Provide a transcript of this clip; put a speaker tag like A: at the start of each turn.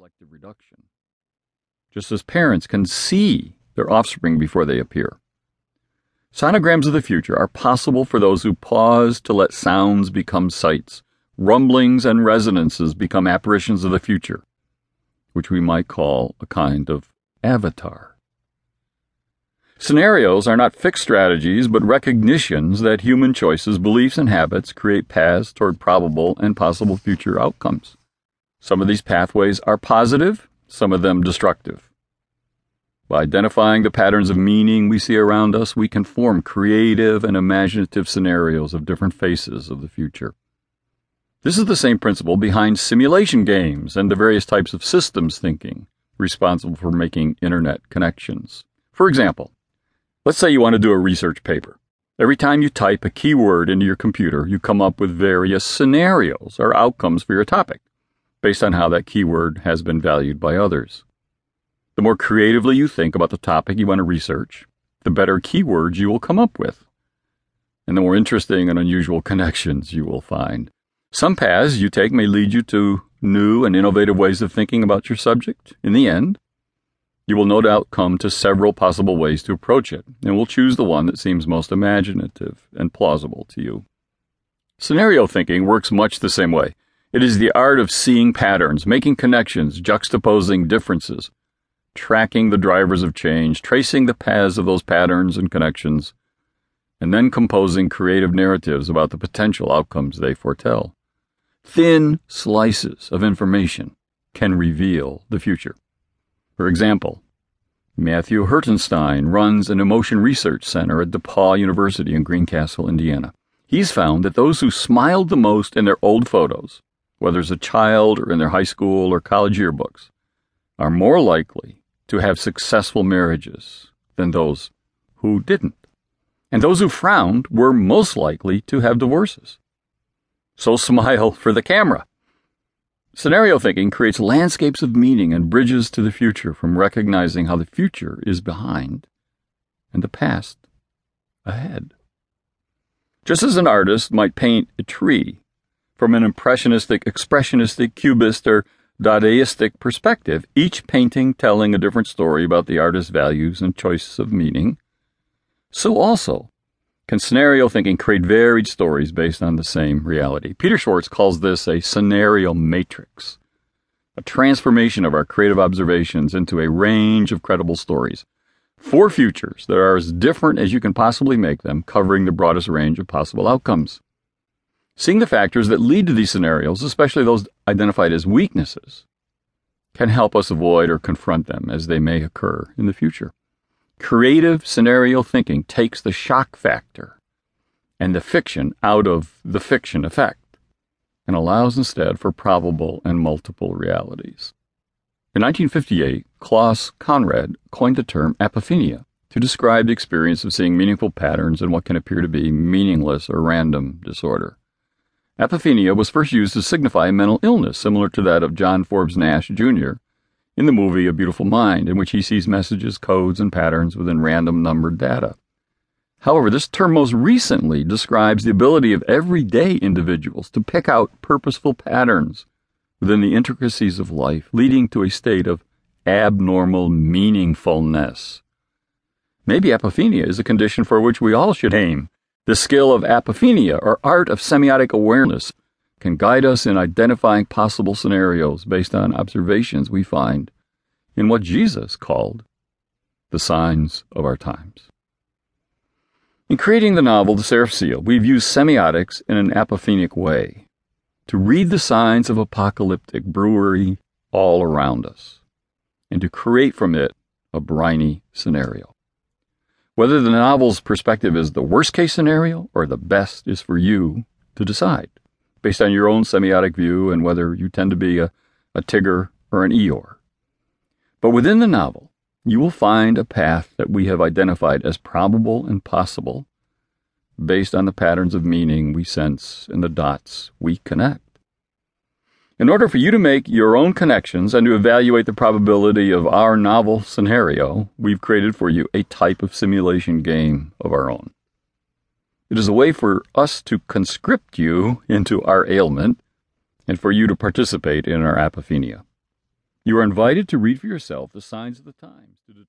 A: selective reduction. Just as parents can see their offspring before they appear. Sonograms of the future are possible for those who pause to let sounds become sights, rumblings and resonances become apparitions of the future, which we might call a kind of avatar. Scenarios are not fixed strategies, but recognitions that human choices, beliefs, and habits create paths toward probable and possible future outcomes. Some of these pathways are positive, some of them destructive. By identifying the patterns of meaning we see around us, we can form creative and imaginative scenarios of different faces of the future. This is the same principle behind simulation games and the various types of systems thinking responsible for making internet connections. For example, let's say you want to do a research paper. Every time you type a keyword into your computer, you come up with various scenarios or outcomes for your topic based on how that keyword has been valued by others. The more creatively you think about the topic you want to research, the better keywords you will come up with, and the more interesting and unusual connections you will find. Some paths you take may lead you to new and innovative ways of thinking about your subject. In the end, you will no doubt come to several possible ways to approach it, and will choose the one that seems most imaginative and plausible to you. Scenario thinking works much the same way. It is the art of seeing patterns, making connections, juxtaposing differences, tracking the drivers of change, tracing the paths of those patterns and connections, and then composing creative narratives about the potential outcomes they foretell. Thin slices of information can reveal the future. For example, Matthew Hertenstein runs an emotion research center at DePauw University in Greencastle, Indiana. He's found that those who smiled the most in their old photos whether as a child or in their high school or college yearbooks, are more likely to have successful marriages than those who didn't. And those who frowned were most likely to have divorces. So smile for the camera. Scenario thinking creates landscapes of meaning and bridges to the future from recognizing how the future is behind and the past ahead. Just as an artist might paint a tree from an impressionistic, expressionistic, cubist, or Dadaistic perspective, each painting telling a different story about the artist's values and choices of meaning. So also can scenario thinking create varied stories based on the same reality. Peter Schwartz calls this a scenario matrix, a transformation of our creative observations into a range of credible stories. Four futures that are as different as you can possibly make them, covering the broadest range of possible outcomes. Seeing the factors that lead to these scenarios, especially those identified as weaknesses, can help us avoid or confront them as they may occur in the future. Creative scenario thinking takes the shock factor and the fiction out of the fiction effect and allows instead for probable and multiple realities. In 1958, Klaus Conrad coined the term apophenia to describe the experience of seeing meaningful patterns in what can appear to be meaningless or random disorder. Apophenia was first used to signify a mental illness similar to that of John Forbes Nash Jr. in the movie A Beautiful Mind, in which he sees messages, codes, and patterns within random numbered data. However, this term most recently describes the ability of everyday individuals to pick out purposeful patterns within the intricacies of life, leading to a state of abnormal meaningfulness. Maybe apophenia is a condition for which we all should aim the skill of apophenia, or art of semiotic awareness, can guide us in identifying possible scenarios based on observations we find in what Jesus called the signs of our times. In creating the novel The Seraph Seal, we've used semiotics in an apophenic way to read the signs of apocalyptic brewery all around us and to create from it a briny scenario. Whether the novel's perspective is the worst case scenario or the best is for you to decide, based on your own semiotic view and whether you tend to be a, a Tigger or an Eeyore. But within the novel, you will find a path that we have identified as probable and possible based on the patterns of meaning we sense and the dots we connect. In order for you to make your own connections and to evaluate the probability of our novel scenario, we've created for you a type of simulation game of our own. It is a way for us to conscript you into our ailment and for you to participate in our apophenia. You are invited to read for yourself the signs of the times to determine.